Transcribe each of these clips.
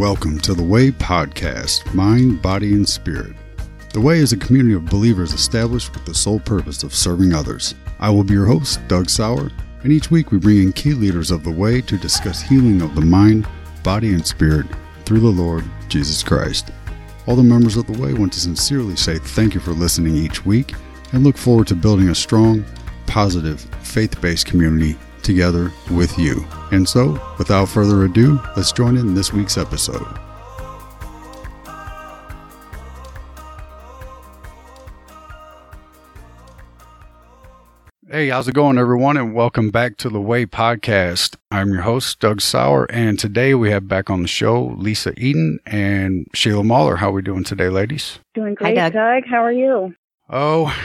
Welcome to the Way Podcast Mind, Body, and Spirit. The Way is a community of believers established with the sole purpose of serving others. I will be your host, Doug Sauer, and each week we bring in key leaders of the Way to discuss healing of the mind, body, and spirit through the Lord Jesus Christ. All the members of the Way want to sincerely say thank you for listening each week and look forward to building a strong, positive, faith based community together with you. And so, without further ado, let's join in this week's episode. Hey, how's it going, everyone? And welcome back to the Way Podcast. I'm your host, Doug Sauer, and today we have back on the show Lisa Eaton and Sheila Mahler. How are we doing today, ladies? Doing great, Doug. Doug. How are you? Oh,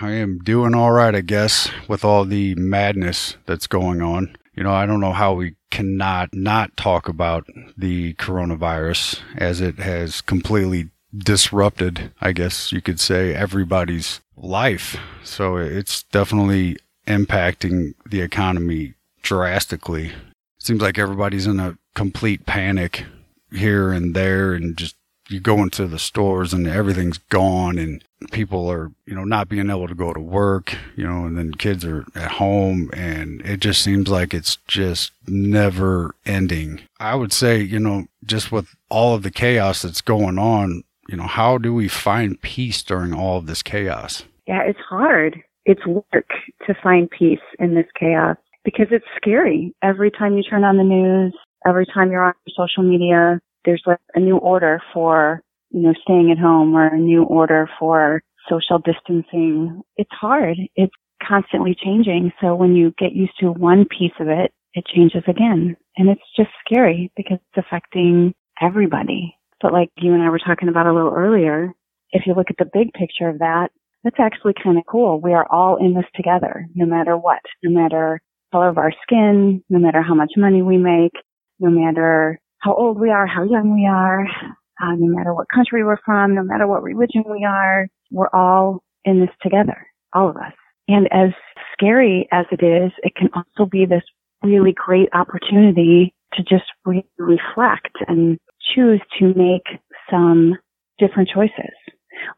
I am doing all right, I guess, with all the madness that's going on. You know, I don't know how we cannot not talk about the coronavirus as it has completely disrupted, I guess you could say, everybody's life. So it's definitely impacting the economy drastically. seems like everybody's in a complete panic here and there and just you go into the stores and everything's gone and people are, you know, not being able to go to work, you know, and then kids are at home and it just seems like it's just never ending. I would say, you know, just with all of the chaos that's going on, you know, how do we find peace during all of this chaos? Yeah, it's hard. It's work to find peace in this chaos because it's scary. Every time you turn on the news, every time you're on social media, there's like a new order for, you know, staying at home or a new order for social distancing. It's hard. It's constantly changing. So when you get used to one piece of it, it changes again. And it's just scary because it's affecting everybody. But like you and I were talking about a little earlier, if you look at the big picture of that, that's actually kind of cool. We are all in this together, no matter what, no matter color of our skin, no matter how much money we make, no matter how old we are, how young we are, uh, no matter what country we're from, no matter what religion we are, we're all in this together, all of us. And as scary as it is, it can also be this really great opportunity to just re- reflect and choose to make some different choices.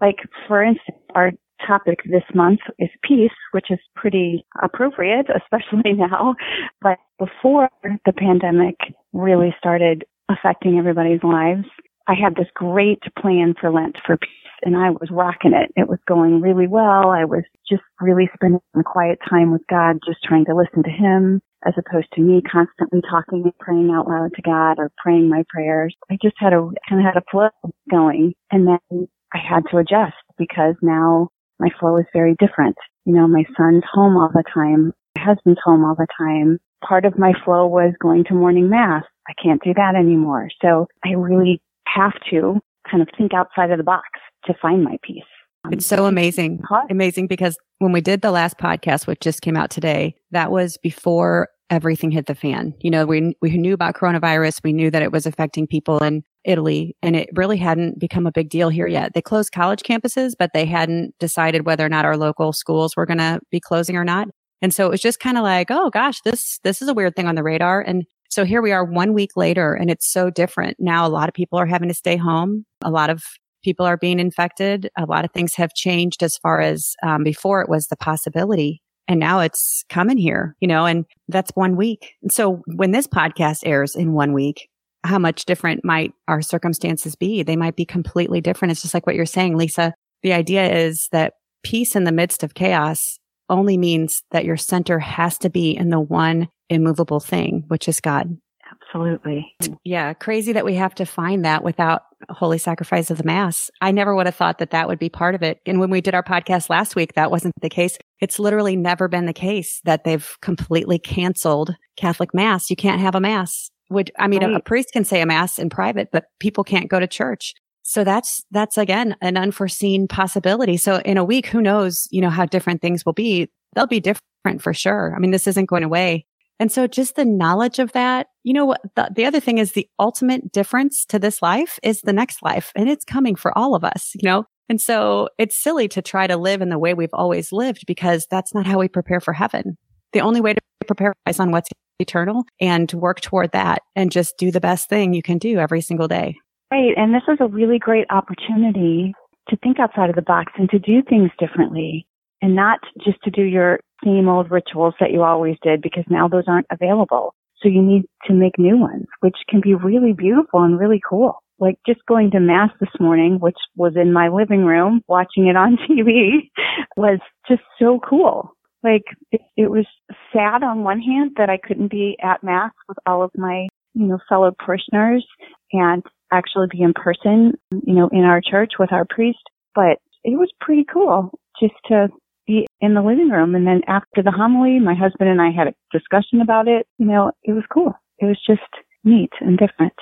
Like, for instance, our topic this month is peace, which is pretty appropriate, especially now. But before the pandemic really started affecting everybody's lives, I had this great plan for Lent for peace and I was rocking it. It was going really well. I was just really spending some quiet time with God, just trying to listen to Him as opposed to me constantly talking and praying out loud to God or praying my prayers. I just had a kind of had a flow going and then I had to adjust because now my flow is very different. You know, my son's home all the time. My husband's home all the time. Part of my flow was going to morning mass. I can't do that anymore. So I really have to kind of think outside of the box to find my peace. Um, it's so amazing. Amazing because when we did the last podcast, which just came out today, that was before everything hit the fan. You know, we, we knew about coronavirus. We knew that it was affecting people in Italy and it really hadn't become a big deal here yet. They closed college campuses, but they hadn't decided whether or not our local schools were going to be closing or not. And so it was just kind of like, oh gosh, this, this is a weird thing on the radar. And so here we are one week later and it's so different. Now a lot of people are having to stay home. A lot of people are being infected. A lot of things have changed as far as um, before it was the possibility. And now it's coming here, you know, and that's one week. And so when this podcast airs in one week, how much different might our circumstances be? They might be completely different. It's just like what you're saying, Lisa. The idea is that peace in the midst of chaos only means that your center has to be in the one immovable thing, which is God. Absolutely. Yeah. Crazy that we have to find that without holy sacrifice of the mass. I never would have thought that that would be part of it. And when we did our podcast last week, that wasn't the case. It's literally never been the case that they've completely canceled Catholic mass. You can't have a mass. Would, I mean, right. a, a priest can say a mass in private, but people can't go to church. So that's, that's again, an unforeseen possibility. So in a week, who knows, you know, how different things will be. They'll be different for sure. I mean, this isn't going away. And so just the knowledge of that, you know, the, the other thing is the ultimate difference to this life is the next life and it's coming for all of us, you know? And so it's silly to try to live in the way we've always lived because that's not how we prepare for heaven. The only way to prepare is on what's eternal and work toward that and just do the best thing you can do every single day. Right. And this is a really great opportunity to think outside of the box and to do things differently and not just to do your same old rituals that you always did because now those aren't available. So you need to make new ones, which can be really beautiful and really cool. Like just going to mass this morning, which was in my living room, watching it on TV was just so cool. Like it, it was sad on one hand that I couldn't be at mass with all of my, you know, fellow parishioners and actually be in person, you know, in our church with our priest. But it was pretty cool just to be in the living room. And then after the homily, my husband and I had a discussion about it. You know, it was cool. It was just neat and different.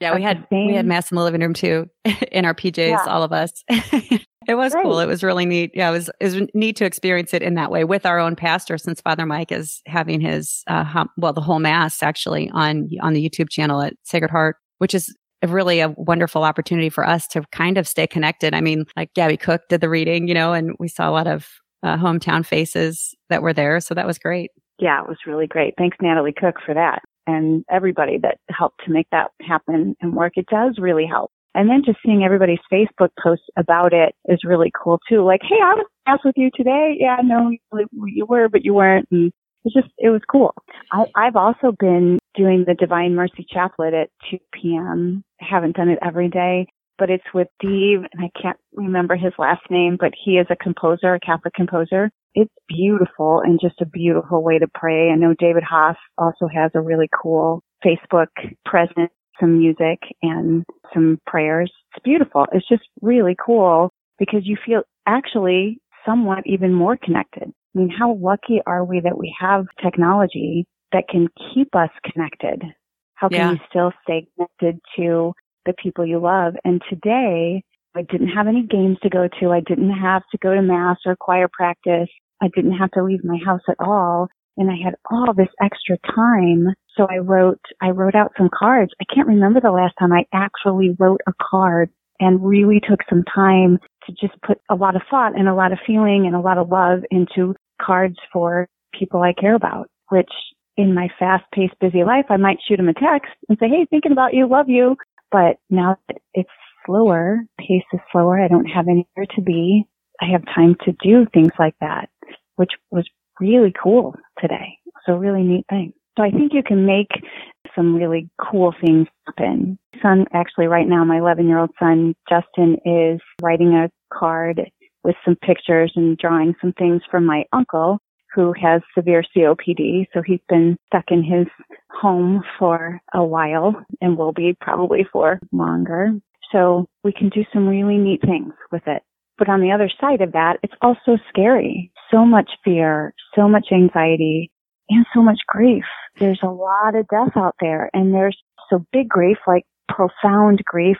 Yeah, we had we had mass in the living room too, in our PJs, yeah. all of us. it was cool. It was really neat. Yeah, it was it was neat to experience it in that way with our own pastor, since Father Mike is having his uh, hum, well, the whole mass actually on on the YouTube channel at Sacred Heart, which is really a wonderful opportunity for us to kind of stay connected. I mean, like Gabby Cook did the reading, you know, and we saw a lot of uh, hometown faces that were there. So that was great. Yeah, it was really great. Thanks, Natalie Cook, for that and everybody that helped to make that happen and work. It does really help. And then just seeing everybody's Facebook posts about it is really cool too. Like, hey, I was class with you today. Yeah, no, you were, but you weren't. And it's just, it was cool. I, I've also been doing the Divine Mercy Chaplet at 2 p.m. I haven't done it every day, but it's with Steve, and I can't remember his last name, but he is a composer, a Catholic composer. It's beautiful and just a beautiful way to pray. I know David Haas also has a really cool Facebook presence, some music and some prayers. It's beautiful. It's just really cool because you feel actually somewhat even more connected. I mean, how lucky are we that we have technology that can keep us connected? How can yeah. you still stay connected to the people you love? And today, I didn't have any games to go to. I didn't have to go to mass or choir practice. I didn't have to leave my house at all. And I had all this extra time. So I wrote, I wrote out some cards. I can't remember the last time I actually wrote a card and really took some time to just put a lot of thought and a lot of feeling and a lot of love into cards for people I care about, which in my fast paced busy life, I might shoot them a text and say, Hey, thinking about you, love you. But now that it's slower, pace is slower. I don't have anywhere to be. I have time to do things like that, which was really cool today. So really neat thing. So I think you can make some really cool things happen. Son, actually right now, my 11 year old son, Justin, is writing a card with some pictures and drawing some things from my uncle who has severe COPD. So he's been stuck in his home for a while and will be probably for longer. So we can do some really neat things with it. But on the other side of that, it's also scary. So much fear, so much anxiety, and so much grief. There's a lot of death out there and there's so big grief, like profound grief.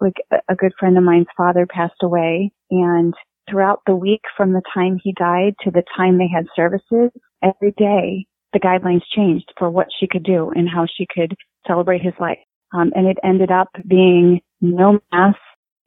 Like a good friend of mine's father passed away and throughout the week from the time he died to the time they had services, every day the guidelines changed for what she could do and how she could celebrate his life. Um, and it ended up being no mass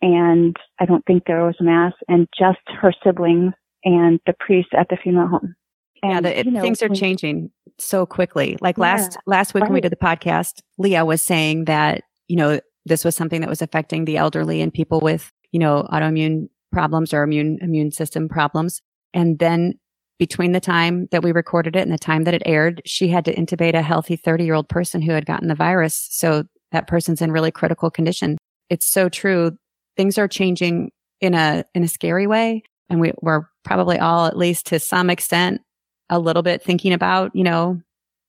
and I don't think there was a mass and just her siblings and the priest at the funeral home. And, yeah, the, it, you know, things are changing so quickly. Like yeah, last last week right. when we did the podcast, Leah was saying that you know this was something that was affecting the elderly and people with you know autoimmune problems or immune immune system problems. And then between the time that we recorded it and the time that it aired, she had to intubate a healthy 30 year old person who had gotten the virus. So that person's in really critical condition. It's so true. Things are changing in a, in a scary way. And we, we're probably all, at least to some extent, a little bit thinking about, you know,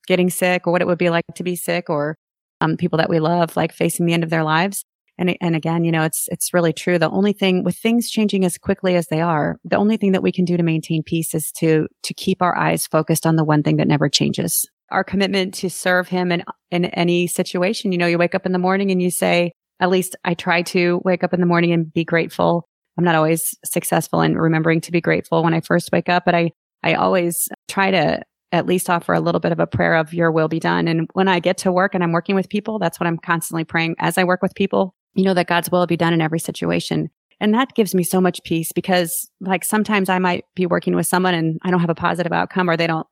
getting sick or what it would be like to be sick or um, people that we love, like facing the end of their lives. And, and again, you know, it's, it's really true. The only thing with things changing as quickly as they are, the only thing that we can do to maintain peace is to, to keep our eyes focused on the one thing that never changes. Our commitment to serve him in, in any situation. You know, you wake up in the morning and you say, at least I try to wake up in the morning and be grateful. I'm not always successful in remembering to be grateful when I first wake up, but I, I always try to at least offer a little bit of a prayer of your will be done. And when I get to work and I'm working with people, that's what I'm constantly praying as I work with people you know, that God's will be done in every situation. And that gives me so much peace because like sometimes I might be working with someone and I don't have a positive outcome or they don't,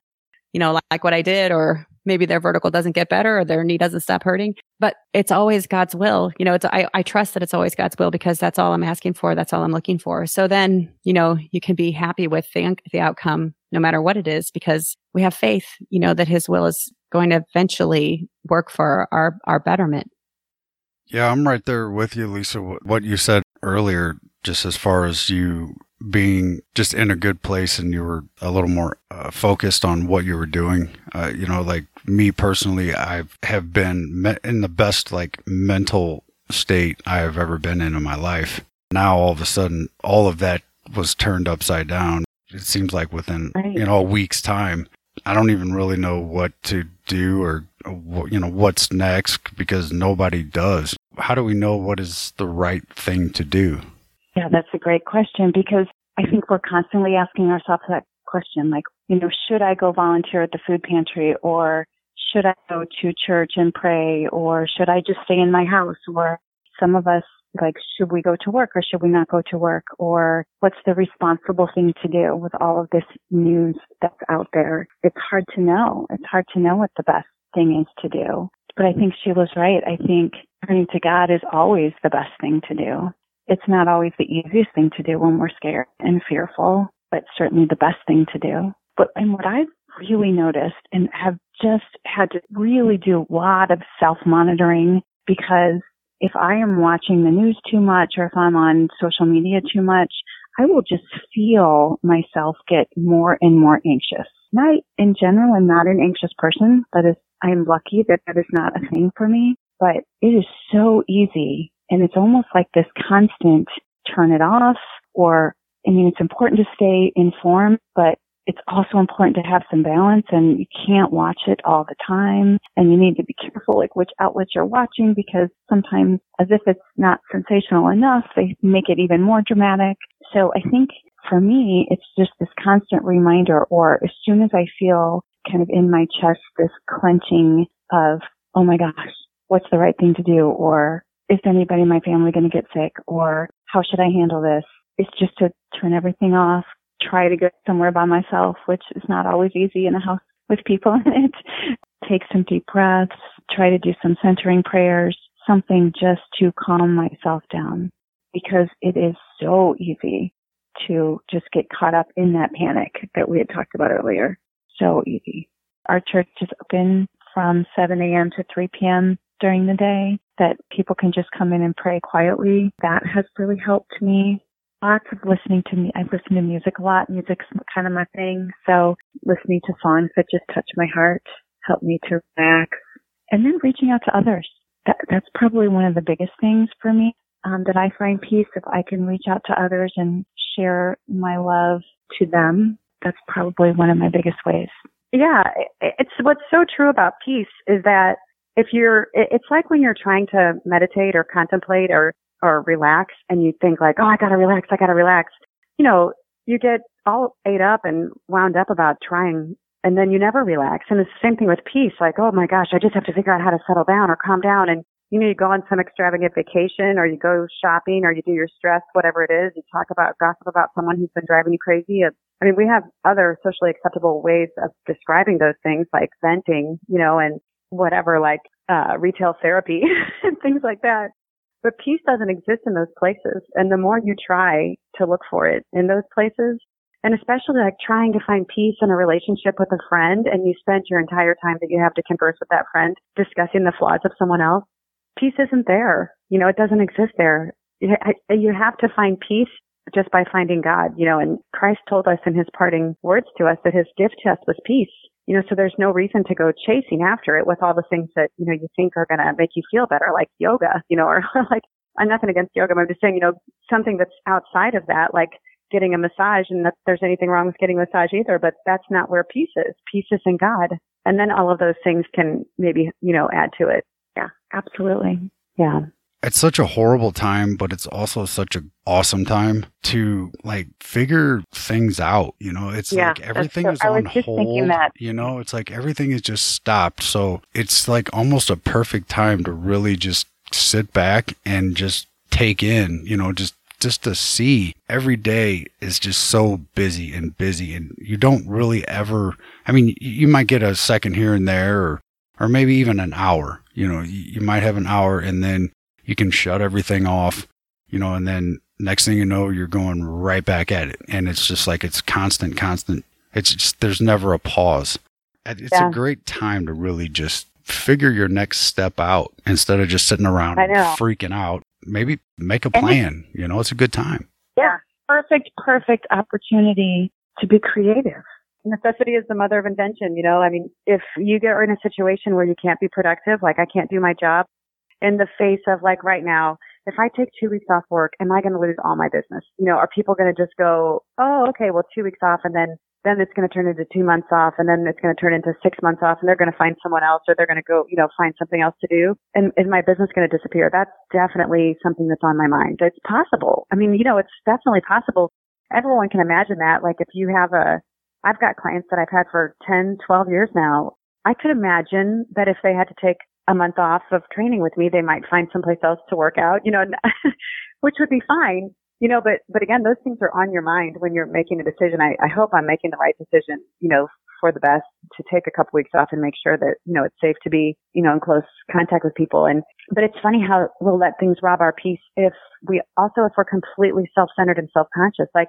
you know, like what I did or maybe their vertical doesn't get better or their knee doesn't stop hurting, but it's always God's will. You know, it's, I, I trust that it's always God's will because that's all I'm asking for. That's all I'm looking for. So then, you know, you can be happy with the, the outcome no matter what it is because we have faith, you know, that his will is going to eventually work for our, our betterment. Yeah, I'm right there with you, Lisa. What you said earlier, just as far as you being just in a good place and you were a little more uh, focused on what you were doing. Uh, you know, like me personally, I have been in the best like mental state I have ever been in in my life. Now all of a sudden, all of that was turned upside down. It seems like within right. you know a week's time, I don't even really know what to do or you know what's next because nobody does. How do we know what is the right thing to do? Yeah, that's a great question because I think we're constantly asking ourselves that question like, you know, should I go volunteer at the food pantry or should I go to church and pray or should I just stay in my house or some of us like should we go to work or should we not go to work? Or what's the responsible thing to do with all of this news that's out there? It's hard to know. It's hard to know what the best thing is to do. But i think sheila's right. I think turning to god is always the best thing to do. It's not always the easiest thing to do when we're scared and fearful but certainly the best thing to do. But and what i've really noticed and have just had to really do a lot of self monitoring because if I am watching the news too much or if I'm on social media too much, I will just feel myself get more and more anxious. And I, in general, am not an anxious person. That is, I am lucky that that is not a thing for me, but it is so easy. And it's almost like this constant turn it off or, I mean, it's important to stay informed, but it's also important to have some balance and you can't watch it all the time. And you need to be careful like which outlets you're watching because sometimes as if it's not sensational enough they make it even more dramatic. So i think for me it's just this constant reminder or as soon as i feel kind of in my chest this clenching of oh my gosh what's the right thing to do? Or is anybody in my family going to get sick? Or how should i handle this? It's just to turn everything off try to go somewhere by myself, which is not always easy in a house with people in it. Take some deep breaths, try to do some centering prayers, something just to calm myself down because it is so easy to just get caught up in that panic that we had talked about earlier. So easy. Our church is open from 7 a.m. to 3 p.m. during the day that people can just come in and pray quietly. That has really helped me lots of listening to me. I listen to music a lot. Music's kind of my thing. So listening to songs that just touch my heart help me to relax. And then reaching out to others. That, that's probably one of the biggest things for me. Um, that I find peace if I can reach out to others and share my love to them. That's probably one of my biggest ways. Yeah, it's what's so true about peace is that if you're, it's like when you're trying to meditate or contemplate or or relax and you think like, oh, I gotta relax, I gotta relax. You know, you get all ate up and wound up about trying and then you never relax. And it's the same thing with peace. Like, oh my gosh, I just have to figure out how to settle down or calm down. And you know, you go on some extravagant vacation or you go shopping or you do your stress, whatever it is. You talk about gossip about someone who's been driving you crazy. I mean, we have other socially acceptable ways of describing those things like venting, you know, and whatever, like, uh, retail therapy and things like that. But peace doesn't exist in those places. And the more you try to look for it in those places, and especially like trying to find peace in a relationship with a friend and you spend your entire time that you have to converse with that friend discussing the flaws of someone else, peace isn't there. You know, it doesn't exist there. You have to find peace just by finding God, you know, and Christ told us in his parting words to us that his gift to us was peace you know, so there's no reason to go chasing after it with all the things that, you know, you think are going to make you feel better, like yoga, you know, or like, I'm nothing against yoga, but I'm just saying, you know, something that's outside of that, like getting a massage and that there's anything wrong with getting a massage either, but that's not where peace is. Peace is in God. And then all of those things can maybe, you know, add to it. Yeah, absolutely. Yeah it's such a horrible time, but it's also such an awesome time to like figure things out. You know, it's yeah, like everything so, is on hold. You know, it's like everything is just stopped. So it's like almost a perfect time to really just sit back and just take in, you know, just just to see every day is just so busy and busy and you don't really ever i mean you might get a second here and there or or maybe even an hour you know you might have an hour and then you can shut everything off you know and then next thing you know you're going right back at it and it's just like it's constant constant it's just there's never a pause it's yeah. a great time to really just figure your next step out instead of just sitting around freaking out maybe make a plan. You know, it's a good time. Yeah. Perfect, perfect opportunity to be creative. Necessity is the mother of invention. You know, I mean, if you get in a situation where you can't be productive, like I can't do my job in the face of like right now, if I take two weeks off work, am I going to lose all my business? You know, are people going to just go, oh, okay, well, two weeks off and then then it's going to turn into two months off and then it's going to turn into six months off and they're going to find someone else or they're going to go, you know, find something else to do. And is my business going to disappear? That's definitely something that's on my mind. It's possible. I mean, you know, it's definitely possible. Everyone can imagine that. Like if you have a, I've got clients that I've had for 10, 12 years now. I could imagine that if they had to take a month off of training with me, they might find someplace else to work out, you know, which would be fine you know, but, but again, those things are on your mind when you're making a decision. I, I hope I'm making the right decision, you know, for the best to take a couple weeks off and make sure that, you know, it's safe to be, you know, in close contact with people. And, but it's funny how we'll let things rob our peace if we also, if we're completely self-centered and self-conscious. Like,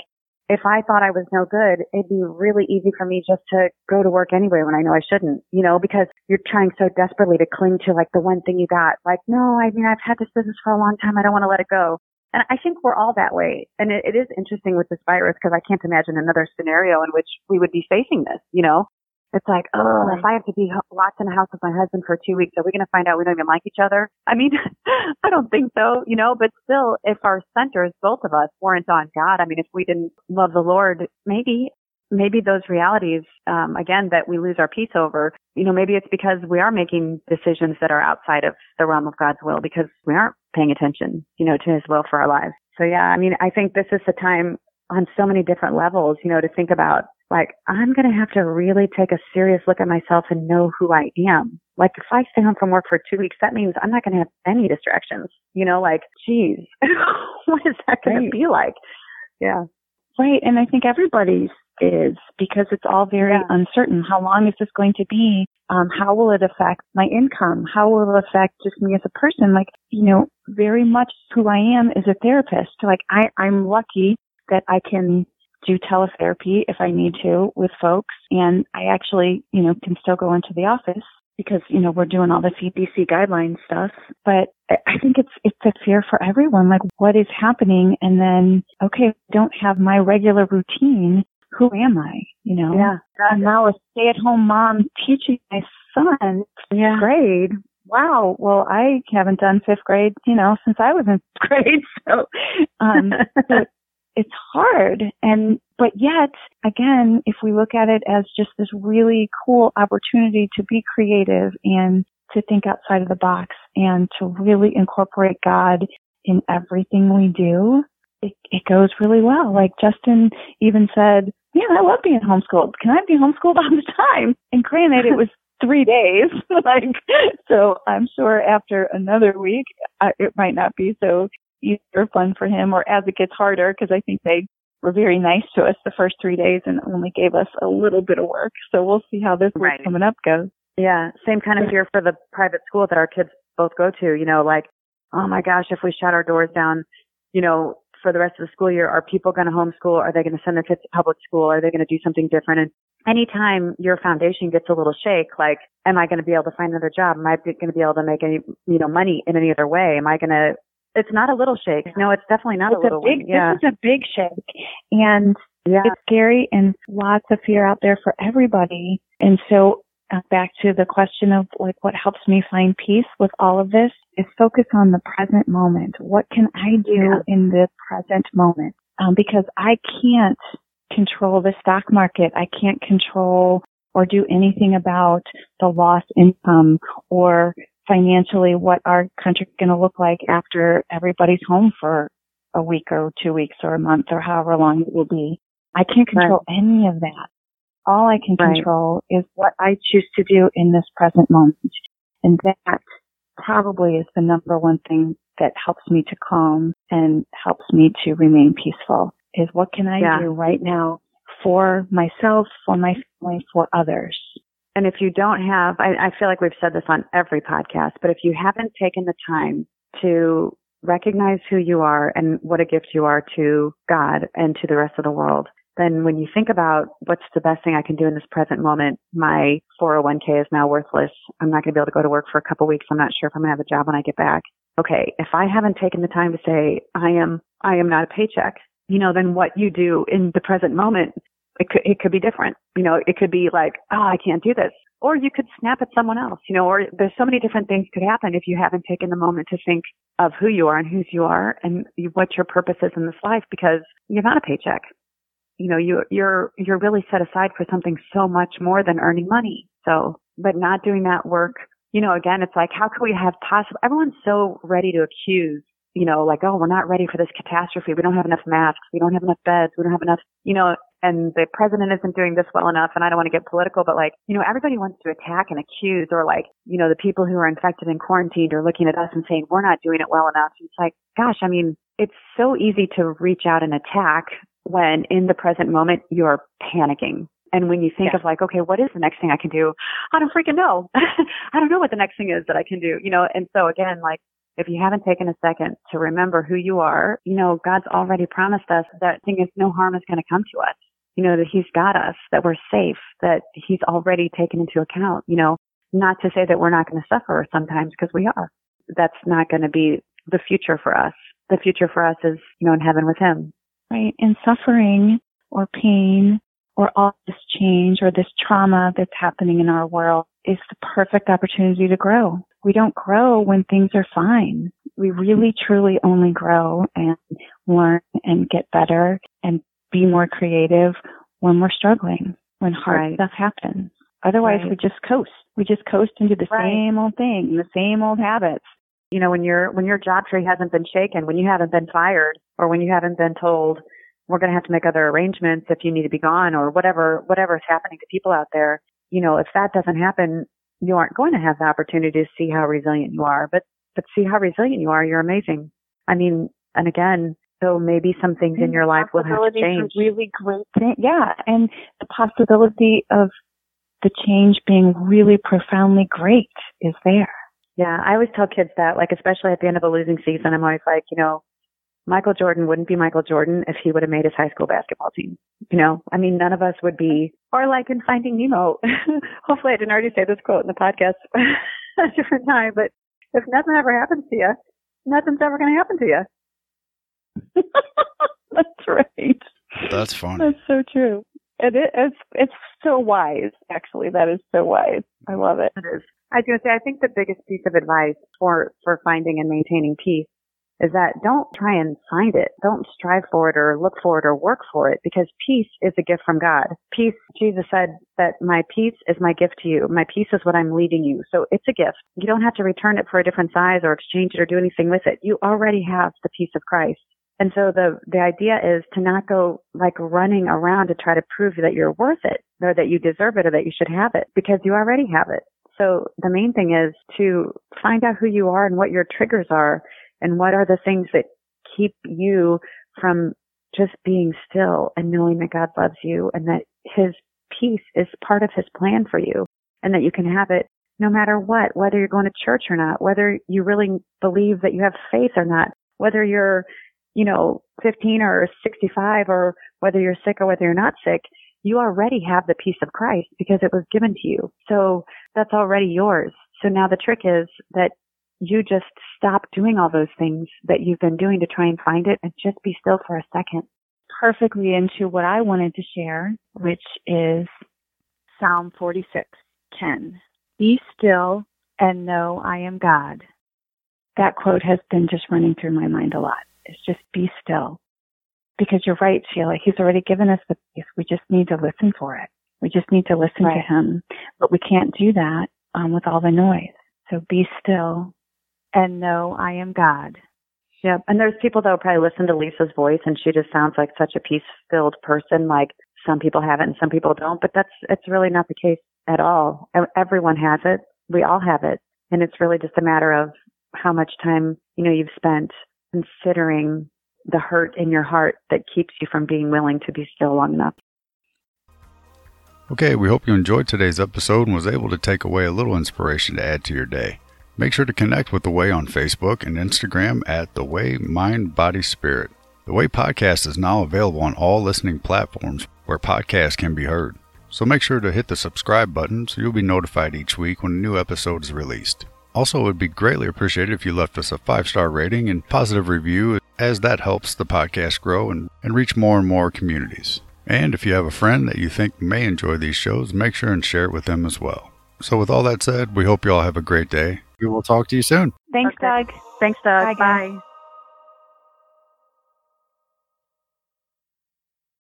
if I thought I was no good, it'd be really easy for me just to go to work anyway when I know I shouldn't, you know, because you're trying so desperately to cling to like the one thing you got. Like, no, I mean, I've had this business for a long time. I don't want to let it go. And I think we're all that way. And it, it is interesting with this virus because I can't imagine another scenario in which we would be facing this, you know? It's like, oh, if I have to be locked in a house with my husband for two weeks, are we going to find out we don't even like each other? I mean, I don't think so, you know, but still, if our centers, both of us, weren't on God, I mean, if we didn't love the Lord, maybe maybe those realities, um, again, that we lose our peace over, you know, maybe it's because we are making decisions that are outside of the realm of God's will because we aren't paying attention, you know, to his will for our lives. So yeah, I mean, I think this is the time on so many different levels, you know, to think about like, I'm going to have to really take a serious look at myself and know who I am. Like, if I stay home from work for two weeks, that means I'm not going to have any distractions, you know, like, geez, what is that going right. to be like? Yeah. Right. And I think everybody's is because it's all very yeah. uncertain. How long is this going to be? Um, how will it affect my income? How will it affect just me as a person? Like, you know, very much who I am as a therapist. Like, I, I'm lucky that I can do teletherapy if I need to with folks. And I actually, you know, can still go into the office because, you know, we're doing all the CDC guideline stuff. But I think it's, it's a fear for everyone. Like, what is happening? And then, okay, don't have my regular routine who am I? You know? Yeah. I'm now a stay at home mom teaching my son yeah. grade. Wow. Well, I haven't done fifth grade, you know, since I was in fifth grade. So, um, so it's hard. And, but yet, again, if we look at it as just this really cool opportunity to be creative and to think outside of the box and to really incorporate God in everything we do, it, it goes really well. Like Justin even said, yeah, I love being homeschooled. Can I be homeschooled all the time? And granted, it was three days. like, so I'm sure after another week, I, it might not be so easy or fun for him or as it gets harder because I think they were very nice to us the first three days and only gave us a little bit of work. So we'll see how this right. coming up goes. Yeah. Same kind of fear for the private school that our kids both go to, you know, like, oh my gosh, if we shut our doors down, you know, for the rest of the school year, are people going to homeschool? Are they going to send their kids to public school? Are they going to do something different? And anytime your foundation gets a little shake, like, am I going to be able to find another job? Am I going to be able to make any, you know, money in any other way? Am I going to, it's not a little shake. No, it's definitely not it's a little a big, one. Yeah. This is a big shake. And yeah. it's scary and lots of fear out there for everybody. And so uh, back to the question of like what helps me find peace with all of this is focus on the present moment. What can I do yeah. in the present moment? Um, because I can't control the stock market. I can't control or do anything about the lost income or financially what our country is going to look like after everybody's home for a week or two weeks or a month or however long it will be. I can't control right. any of that. All I can right. control is what I choose to do in this present moment. And that probably is the number one thing that helps me to calm and helps me to remain peaceful is what can I yeah. do right now for myself, for my family, for others. And if you don't have, I, I feel like we've said this on every podcast, but if you haven't taken the time to recognize who you are and what a gift you are to God and to the rest of the world, then when you think about what's the best thing I can do in this present moment, my 401k is now worthless. I'm not going to be able to go to work for a couple weeks. I'm not sure if I'm going to have a job when I get back. Okay, if I haven't taken the time to say I am I am not a paycheck, you know, then what you do in the present moment, it could, it could be different. You know, it could be like, oh, I can't do this. Or you could snap at someone else, you know, or there's so many different things could happen if you haven't taken the moment to think of who you are and whose you are and what your purpose is in this life because you're not a paycheck. You know, you, you're, you're really set aside for something so much more than earning money. So, but not doing that work, you know, again, it's like, how can we have possible, everyone's so ready to accuse you know, like, oh, we're not ready for this catastrophe. We don't have enough masks. We don't have enough beds. We don't have enough, you know, and the president isn't doing this well enough. And I don't want to get political, but like, you know, everybody wants to attack and accuse or like, you know, the people who are infected and quarantined are looking at us and saying, we're not doing it well enough. And it's like, gosh, I mean, it's so easy to reach out and attack when in the present moment you're panicking. And when you think yeah. of like, okay, what is the next thing I can do? I don't freaking know. I don't know what the next thing is that I can do, you know? And so again, like if you haven't taken a second to remember who you are, you know, God's already promised us that thing is no harm is going to come to us. You know, that He's got us, that we're safe, that He's already taken into account, you know, not to say that we're not going to suffer sometimes because we are. That's not going to be the future for us. The future for us is, you know, in heaven with Him. Right. And suffering or pain or all this change or this trauma that's happening in our world is the perfect opportunity to grow we don't grow when things are fine. We really truly only grow and learn and get better and be more creative when we're struggling, when hard right. stuff happens. Otherwise right. we just coast. We just coast into the right. same old thing, the same old habits. You know, when your when your job tree hasn't been shaken, when you haven't been fired, or when you haven't been told we're going to have to make other arrangements if you need to be gone, or whatever whatever is happening to people out there. You know, if that doesn't happen, you aren't going to have the opportunity to see how resilient you are, but, but see how resilient you are. You're amazing. I mean, and again, so maybe some things in your life will have to change. Really great thing. Yeah. And the possibility of the change being really profoundly great is there. Yeah. I always tell kids that, like, especially at the end of a losing season, I'm always like, you know, Michael Jordan wouldn't be Michael Jordan if he would have made his high school basketball team. You know, I mean, none of us would be, or like in Finding Nemo. Hopefully I didn't already say this quote in the podcast a different time, but if nothing ever happens to you, nothing's ever going to happen to you. That's right. That's fun. That's so true. And it, it's it's so wise. Actually, that is so wise. I love it. It is. I was going to say, I think the biggest piece of advice for for finding and maintaining peace is that don't try and find it. Don't strive for it or look for it or work for it because peace is a gift from God. Peace, Jesus said that my peace is my gift to you. My peace is what I'm leading you. So it's a gift. You don't have to return it for a different size or exchange it or do anything with it. You already have the peace of Christ. And so the, the idea is to not go like running around to try to prove that you're worth it or that you deserve it or that you should have it because you already have it. So the main thing is to find out who you are and what your triggers are and what are the things that keep you from just being still and knowing that God loves you and that his peace is part of his plan for you and that you can have it no matter what, whether you're going to church or not, whether you really believe that you have faith or not, whether you're, you know, 15 or 65 or whether you're sick or whether you're not sick, you already have the peace of Christ because it was given to you. So that's already yours. So now the trick is that you just stop doing all those things that you've been doing to try and find it and just be still for a second. Perfectly into what I wanted to share, which is Psalm 46, 10. Be still and know I am God. That quote has been just running through my mind a lot. It's just be still. Because you're right, Sheila. He's already given us the peace. We just need to listen for it. We just need to listen right. to him. But we can't do that um, with all the noise. So be still and know I am God. Yeah, and there's people that will probably listen to Lisa's voice and she just sounds like such a peace-filled person. Like some people have it and some people don't, but that's it's really not the case at all. Everyone has it. We all have it. And it's really just a matter of how much time, you know, you've spent considering the hurt in your heart that keeps you from being willing to be still long enough. Okay, we hope you enjoyed today's episode and was able to take away a little inspiration to add to your day. Make sure to connect with The Way on Facebook and Instagram at The Way Mind, Body, Spirit. The Way podcast is now available on all listening platforms where podcasts can be heard. So make sure to hit the subscribe button so you'll be notified each week when a new episode is released. Also, it would be greatly appreciated if you left us a five star rating and positive review, as that helps the podcast grow and, and reach more and more communities. And if you have a friend that you think may enjoy these shows, make sure and share it with them as well. So, with all that said, we hope you all have a great day. We will talk to you soon. Thanks, okay. Doug. Thanks, Doug. Bye. Bye.